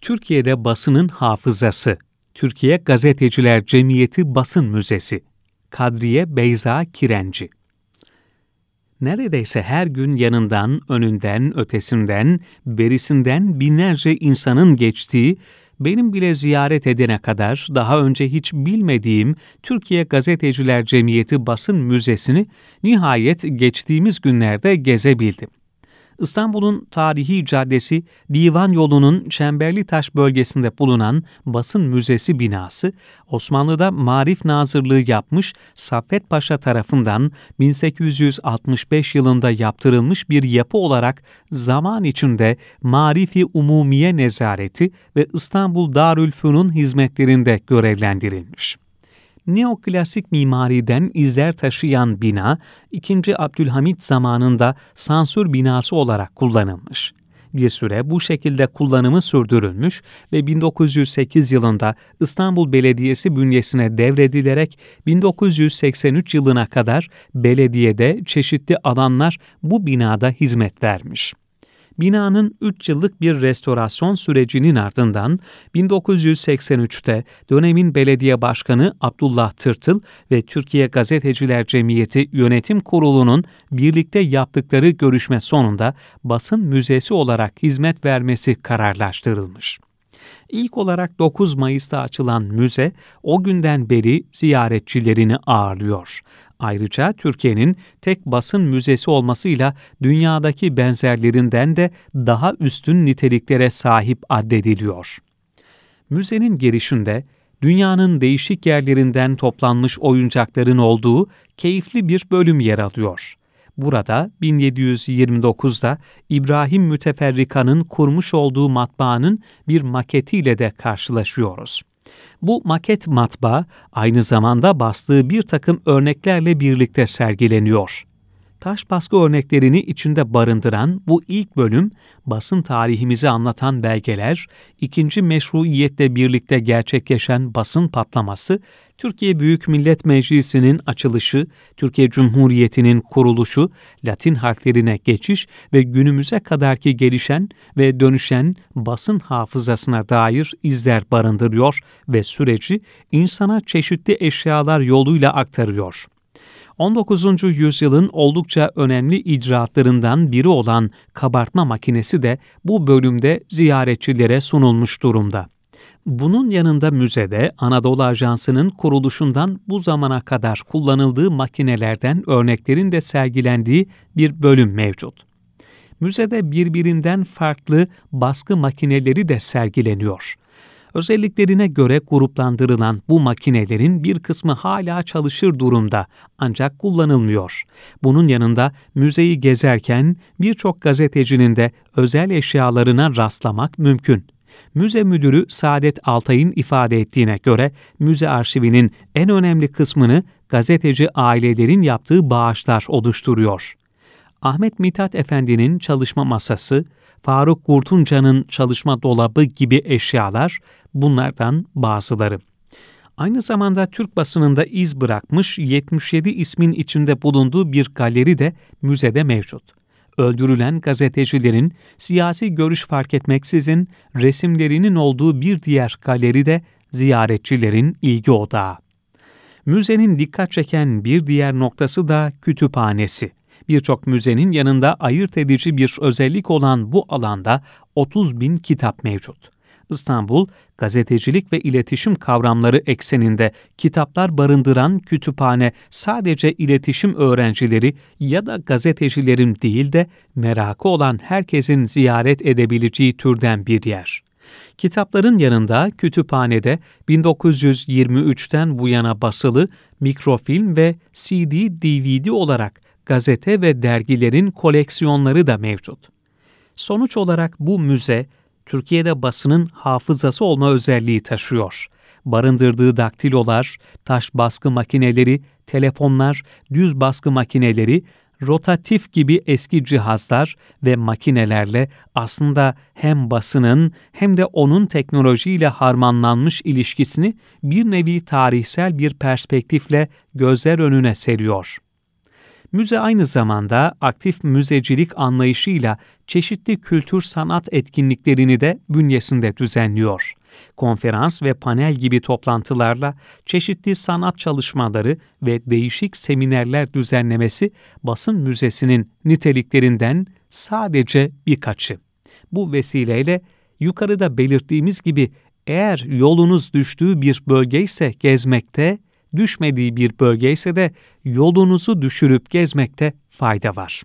Türkiye'de basının hafızası, Türkiye Gazeteciler Cemiyeti Basın Müzesi, Kadriye Beyza Kirenci. Neredeyse her gün yanından, önünden, ötesinden, berisinden binlerce insanın geçtiği, benim bile ziyaret edene kadar daha önce hiç bilmediğim Türkiye Gazeteciler Cemiyeti Basın Müzesi'ni nihayet geçtiğimiz günlerde gezebildim. İstanbul'un tarihi caddesi Divan Yolu'nun Çemberli Taş bölgesinde bulunan Basın Müzesi binası, Osmanlı'da Marif Nazırlığı yapmış Saffet Paşa tarafından 1865 yılında yaptırılmış bir yapı olarak zaman içinde Marifi Umumiye Nezareti ve İstanbul Darülfünun hizmetlerinde görevlendirilmiş neoklasik mimariden izler taşıyan bina, 2. Abdülhamit zamanında sansür binası olarak kullanılmış. Bir süre bu şekilde kullanımı sürdürülmüş ve 1908 yılında İstanbul Belediyesi bünyesine devredilerek 1983 yılına kadar belediyede çeşitli alanlar bu binada hizmet vermiş binanın 3 yıllık bir restorasyon sürecinin ardından 1983'te dönemin belediye başkanı Abdullah Tırtıl ve Türkiye Gazeteciler Cemiyeti Yönetim Kurulu'nun birlikte yaptıkları görüşme sonunda basın müzesi olarak hizmet vermesi kararlaştırılmış. İlk olarak 9 Mayıs'ta açılan müze o günden beri ziyaretçilerini ağırlıyor. Ayrıca Türkiye'nin tek basın müzesi olmasıyla dünyadaki benzerlerinden de daha üstün niteliklere sahip addediliyor. Müzenin girişinde dünyanın değişik yerlerinden toplanmış oyuncakların olduğu keyifli bir bölüm yer alıyor. Burada 1729'da İbrahim Müteferrika'nın kurmuş olduğu matbaanın bir maketiyle de karşılaşıyoruz. Bu maket matbaa aynı zamanda bastığı bir takım örneklerle birlikte sergileniyor. Taş baskı örneklerini içinde barındıran bu ilk bölüm, basın tarihimizi anlatan belgeler, ikinci meşruiyetle birlikte gerçekleşen basın patlaması Türkiye Büyük Millet Meclisi'nin açılışı, Türkiye Cumhuriyeti'nin kuruluşu, Latin harflerine geçiş ve günümüze kadarki gelişen ve dönüşen basın hafızasına dair izler barındırıyor ve süreci insana çeşitli eşyalar yoluyla aktarıyor. 19. yüzyılın oldukça önemli icraatlarından biri olan kabartma makinesi de bu bölümde ziyaretçilere sunulmuş durumda. Bunun yanında müzede Anadolu Ajansı'nın kuruluşundan bu zamana kadar kullanıldığı makinelerden örneklerin de sergilendiği bir bölüm mevcut. Müzede birbirinden farklı baskı makineleri de sergileniyor. Özelliklerine göre gruplandırılan bu makinelerin bir kısmı hala çalışır durumda ancak kullanılmıyor. Bunun yanında müzeyi gezerken birçok gazetecinin de özel eşyalarına rastlamak mümkün. Müze müdürü Saadet Altay'ın ifade ettiğine göre müze arşivinin en önemli kısmını gazeteci ailelerin yaptığı bağışlar oluşturuyor. Ahmet Mithat Efendi'nin çalışma masası, Faruk Kurtunca'nın çalışma dolabı gibi eşyalar bunlardan bazıları. Aynı zamanda Türk basınında iz bırakmış 77 ismin içinde bulunduğu bir galeri de müzede mevcut öldürülen gazetecilerin siyasi görüş fark etmeksizin resimlerinin olduğu bir diğer galeri de ziyaretçilerin ilgi odağı. Müzenin dikkat çeken bir diğer noktası da kütüphanesi. Birçok müzenin yanında ayırt edici bir özellik olan bu alanda 30 bin kitap mevcut. İstanbul, gazetecilik ve iletişim kavramları ekseninde kitaplar barındıran kütüphane sadece iletişim öğrencileri ya da gazetecilerin değil de merakı olan herkesin ziyaret edebileceği türden bir yer. Kitapların yanında kütüphanede 1923'ten bu yana basılı mikrofilm ve CD-DVD olarak gazete ve dergilerin koleksiyonları da mevcut. Sonuç olarak bu müze Türkiye'de basının hafızası olma özelliği taşıyor. Barındırdığı daktilolar, taş baskı makineleri, telefonlar, düz baskı makineleri, rotatif gibi eski cihazlar ve makinelerle aslında hem basının hem de onun teknolojiyle harmanlanmış ilişkisini bir nevi tarihsel bir perspektifle gözler önüne seriyor. Müze aynı zamanda aktif müzecilik anlayışıyla çeşitli kültür sanat etkinliklerini de bünyesinde düzenliyor. Konferans ve panel gibi toplantılarla çeşitli sanat çalışmaları ve değişik seminerler düzenlemesi basın müzesinin niteliklerinden sadece birkaçı. Bu vesileyle yukarıda belirttiğimiz gibi eğer yolunuz düştüğü bir bölge ise gezmekte, düşmediği bir bölge ise de yolunuzu düşürüp gezmekte fayda var.